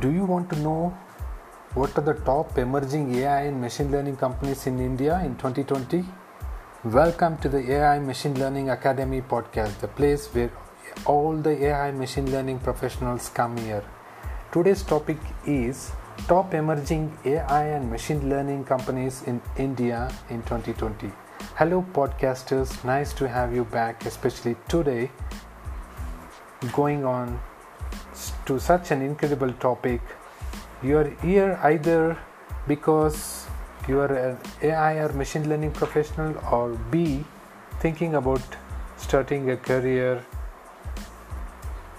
Do you want to know what are the top emerging AI and machine learning companies in India in 2020? Welcome to the AI Machine Learning Academy podcast, the place where all the AI machine learning professionals come here. Today's topic is top emerging AI and machine learning companies in India in 2020. Hello, podcasters, nice to have you back, especially today, going on to such an incredible topic. You are here either because you are an AI or machine learning professional, or B, thinking about starting a career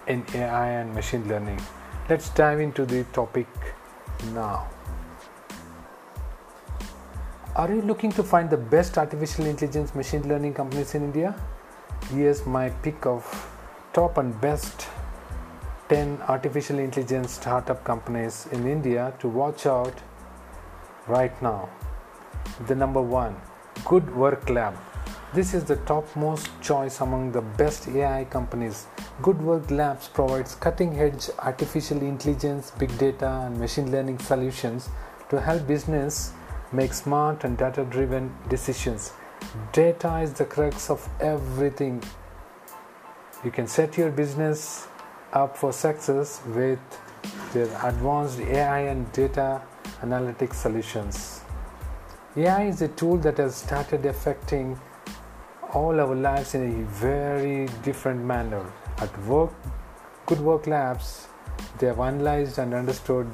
in AI and machine learning. Let's dive into the topic now. Are you looking to find the best artificial intelligence machine learning companies in India? Here's my pick of top and best 10 artificial intelligence startup companies in India to watch out right now. The number one, Good Work Lab. This is the topmost choice among the best AI companies. Good Work Labs provides cutting edge artificial intelligence, big data, and machine learning solutions to help business make smart and data driven decisions. Data is the crux of everything. You can set your business up for success with their advanced AI and data analytics solutions. AI is a tool that has started affecting all our lives in a very different manner. At work, Good Work Labs, they have analyzed and understood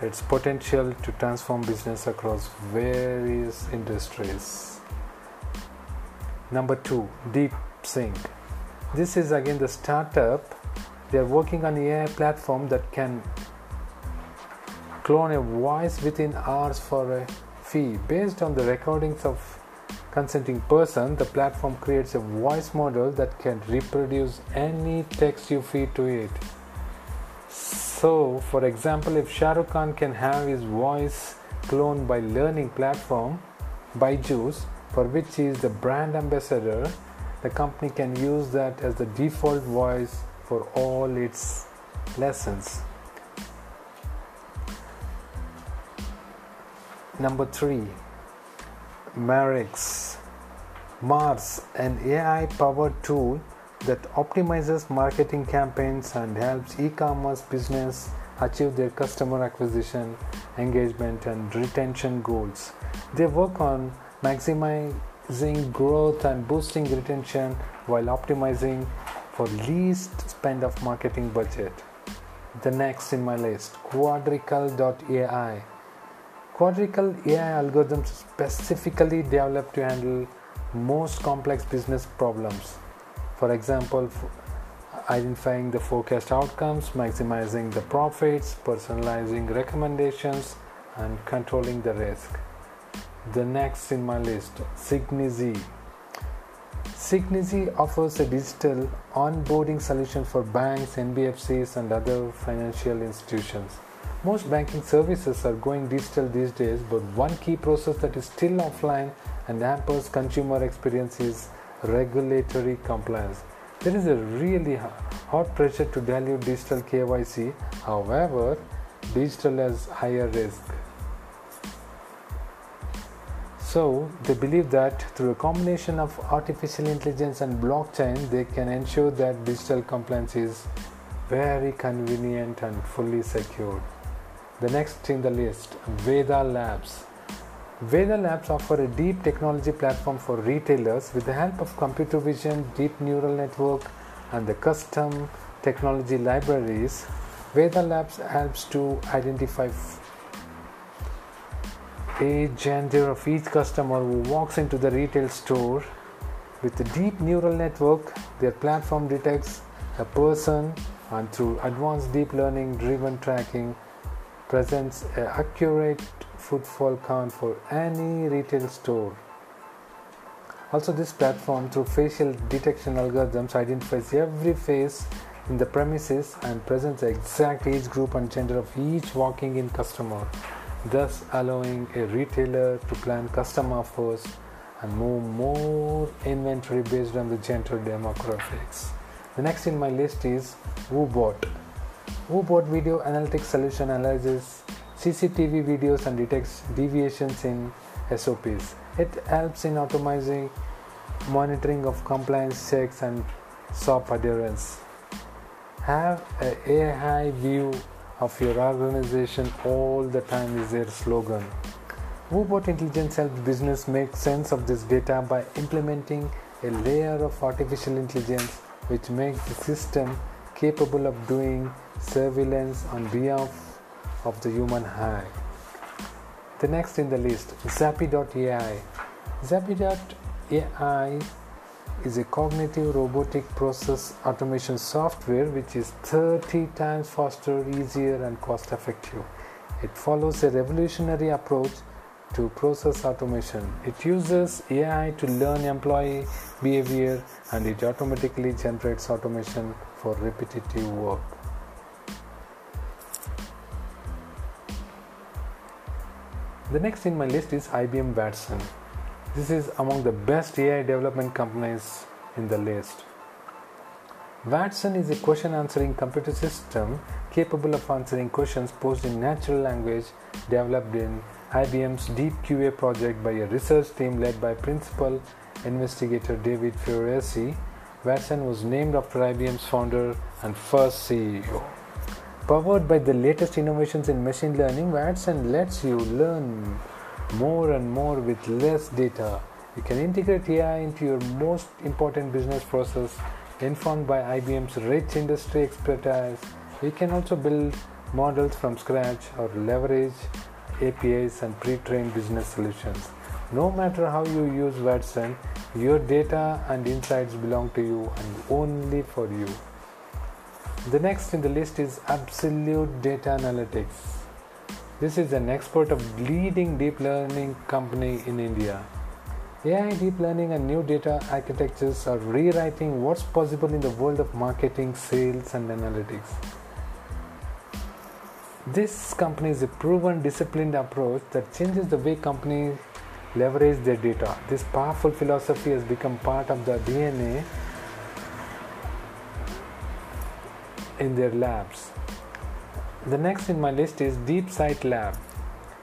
its potential to transform business across various industries. Number two, DeepSync. This is again the startup. They are working on AI platform that can clone a voice within hours for a fee. Based on the recordings of consenting person, the platform creates a voice model that can reproduce any text you feed to it. So, for example, if Shah Rukh Khan can have his voice cloned by learning platform Byju's, for which he is the brand ambassador, the company can use that as the default voice for all its lessons. Number three, Marex. Mars, an AI powered tool that optimizes marketing campaigns and helps e commerce business achieve their customer acquisition, engagement, and retention goals. They work on maximizing growth and boosting retention while optimizing for least spend of marketing budget. The next in my list, Quadrical.ai. Quadrical AI algorithms specifically developed to handle most complex business problems. For example, identifying the forecast outcomes, maximizing the profits, personalizing recommendations, and controlling the risk. The next in my list, Signzy. Signzy offers a digital onboarding solution for banks, NBFCs, and other financial institutions. Most banking services are going digital these days, but one key process that is still offline and hampers consumer experience is regulatory compliance. There is a really hot pressure to dilute digital KYC, however, digital has higher risk. So, they believe that through a combination of artificial intelligence and blockchain, they can ensure that digital compliance is very convenient and fully secured. The next in the list, Veda Labs. Veda Labs offer a deep technology platform for retailers with the help of computer vision, deep neural network, and the custom technology libraries. Veda Labs helps to identify a gender of each customer who walks into the retail store. With the deep neural network, their platform detects a person and through advanced deep learning driven tracking presents an accurate footfall count for any retail store. Also, this platform, through facial detection algorithms, identifies every face in the premises and presents the exact age group and gender of each walking in customer, thus allowing a retailer to plan custom offers and move more inventory based on the gender demographics. The next in my list is Wobot. Wobot Video Analytics Solution analyzes CCTV videos and detects deviations in SOPs. It helps in optimizing monitoring of compliance checks and SOP adherence. Have a AI view of your organization all the time is their slogan. Wobot Intelligence helps business make sense of this data by implementing a layer of artificial intelligence which makes the system capable of doing surveillance on behalf of the human eye. The next in the list, Zappy.ai. Zappy.ai is a cognitive robotic process automation software which is 30 times faster, easier, and cost effective. It follows a revolutionary approach to process automation. It uses AI to learn employee behavior and it automatically generates automation for repetitive work. The next in my list is IBM Watson. This is among the best AI development companies in the list. Watson is a question answering computer system capable of answering questions posed in natural language developed in IBM's Deep QA project by a research team led by principal investigator David Ferrucci. Watson was named after IBM's founder and first CEO. Powered by the latest innovations in machine learning, Watson lets you learn more and more with less data. You can integrate AI into your most important business process, informed by IBM's rich industry expertise. You can also build models from scratch or leverage APIs and pre trained business solutions. No matter how you use Watson, your data and insights belong to you and only for you. The next in the list is Absolute Data Analytics. This is an expert of leading deep learning company in India. AI deep learning and new data architectures are rewriting what's possible in the world of marketing, sales and analytics. This company is a proven disciplined approach that changes the way companies leverage their data. This powerful philosophy has become part of the DNA in their labs. The next in my list is DeepSight Lab.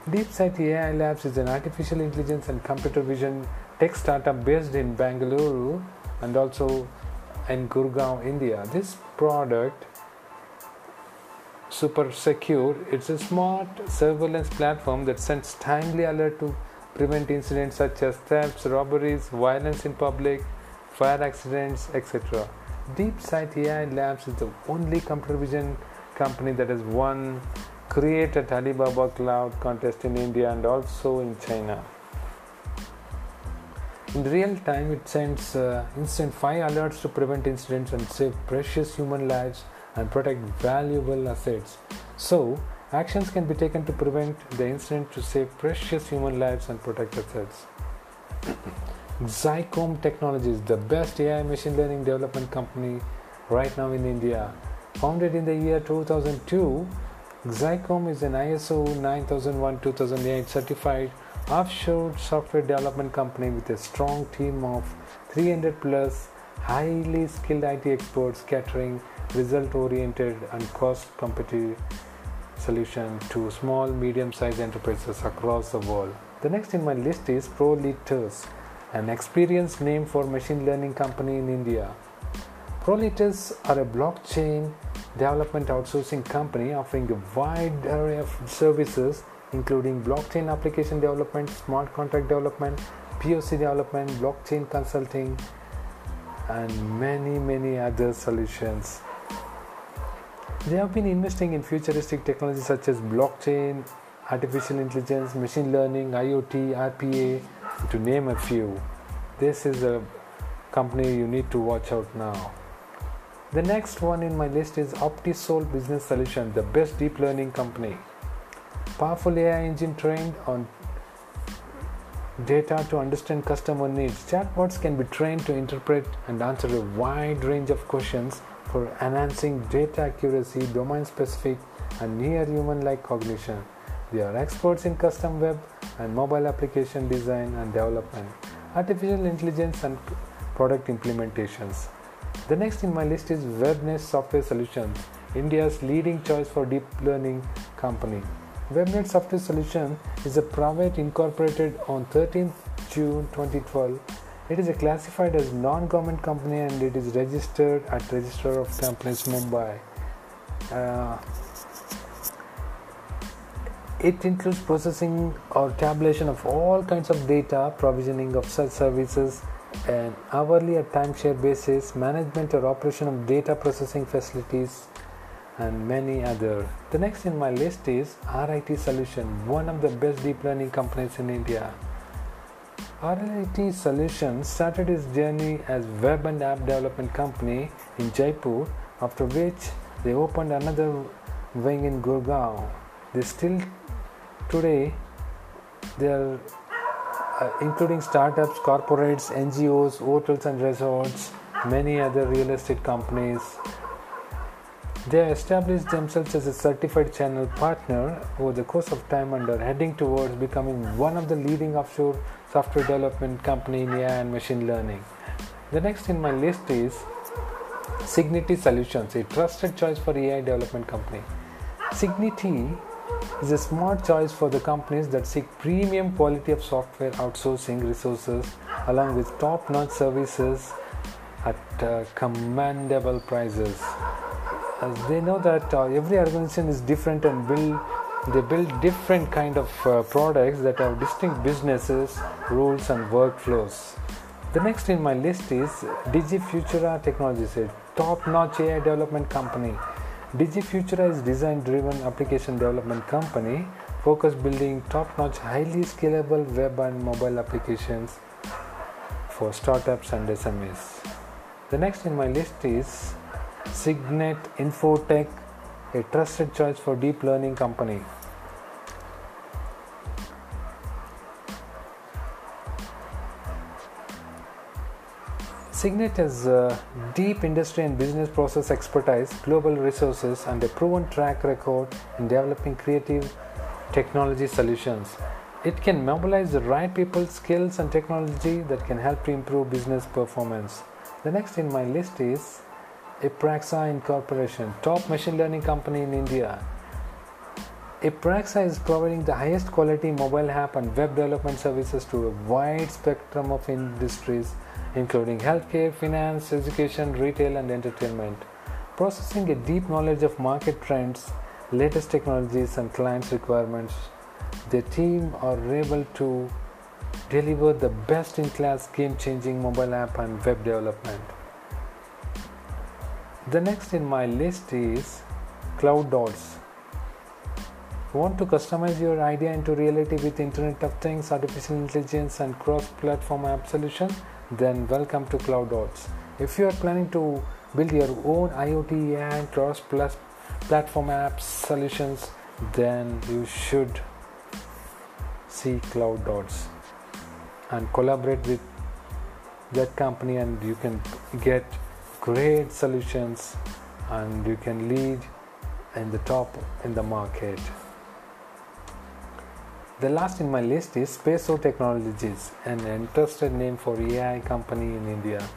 DeepSight AI Labs is an artificial intelligence and computer vision tech startup based in Bangalore and also in Gurgaon, India. This product, Super Secure, it's a smart surveillance platform that sends timely alert to prevent incidents such as thefts, robberies, violence in public, fire accidents, etc. DeepSight AI Labs is the only computer vision company that has won Create at Alibaba Cloud contest in India and also in China. In real time, it sends uh, instant fire alerts to prevent incidents and save precious human lives and protect valuable assets. So, actions can be taken to prevent the incident to save precious human lives and protect assets. Xicom Technologies, the best AI machine learning development company right now in India. Founded in the year 2002, Xicom is an ISO 9001-2008 certified offshore software development company with a strong team of 300 plus highly skilled IT experts catering result oriented and cost competitive solution to small medium sized enterprises across the world. The next in my list is Prolitus an experienced name for machine learning company in India. Prolitus are a blockchain development outsourcing company offering a wide array of services including blockchain application development, smart contract development, POC development, blockchain consulting and many many other solutions. They have been investing in futuristic technologies such as blockchain, artificial intelligence, machine learning, IoT, RPA, to name a few. This is a company you need to watch out now. The next one in my list is OptiSol Business Solution, the best deep learning company. Powerful AI engine trained on data to understand customer needs. Chatbots can be trained to interpret and answer a wide range of questions for enhancing data accuracy, domain specific, and near human like cognition. They are experts in custom web and mobile application design and development, artificial intelligence, and product implementations. The next in my list is WebNest Software Solutions. India's leading choice for deep learning company. WebNet Software Solutions is a private incorporated on 13th June 2012. It is classified as non-government company and it is registered at Register of Companies Mumbai. Uh, it includes processing or tabulation of all kinds of data, provisioning of such services, and hourly or timeshare basis, management or operation of data processing facilities, and many other. The next in my list is RIT Solution, one of the best deep learning companies in India. RIT Solutions started its journey as web and app development company in Jaipur, after which they opened another wing in Gurgaon. They still today they are Uh, including startups, corporates, NGOs, hotels and resorts, many other real estate companies. They established themselves as a certified channel partner over the course of time and are heading towards becoming one of the leading offshore software development company in AI and machine learning. The next in my list is Signity Solutions, a trusted choice for AI development company. Signity is a smart choice for the companies that seek premium quality of software outsourcing resources along with top notch services at uh, commendable prices. As they know that uh, every organization is different and build they build different kind of uh, products that have distinct businesses, rules and workflows. The next in my list is DigiFutura Technologies, a top-notch AI development company DigiFutura is design-driven application development company focused building top-notch, highly scalable web and mobile applications for startups and SMEs. The next in my list is Cygnet Infotech, a trusted choice for deep learning company. Cygnet has deep industry and business process expertise, global resources, and a proven track record in developing creative technology solutions. It can mobilize the right people, skills, and technology that can help to improve business performance. The next in my list is Apraxa Incorporation, top machine learning company in India. Apraxa is providing the highest quality mobile app and web development services to a wide spectrum of industries including healthcare, finance, education, retail, and entertainment. Processing a deep knowledge of market trends, latest technologies, and clients' requirements, the team are able to deliver the best in class game changing mobile app and web development. The next in my list is Cloud CloudDots. Want to customize your idea into reality with Internet of Things, artificial intelligence, and cross platform app solution? Then welcome to CloudDots. If you are planning to build your own IoT and cross plus platform apps solutions, then you should see CloudDots and collaborate with that company and you can get great solutions and you can lead in the top in the market. The last in my list is Spaceso Technologies, an interested name for AI company in India.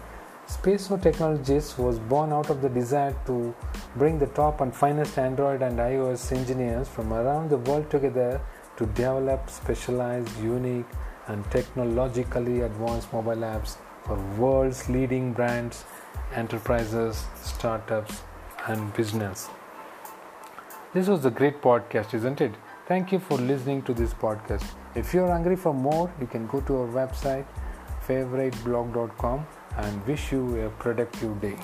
Spaceso Technologies was born out of the desire to bring the top and finest Android and iOS engineers from around the world together to develop specialized, unique, and technologically advanced mobile apps for world's leading brands, enterprises, startups, and business. This was a great podcast, isn't it? Thank you for listening to this podcast. If you're hungry for more, you can go to our website favoriteblog.com and wish you a productive day.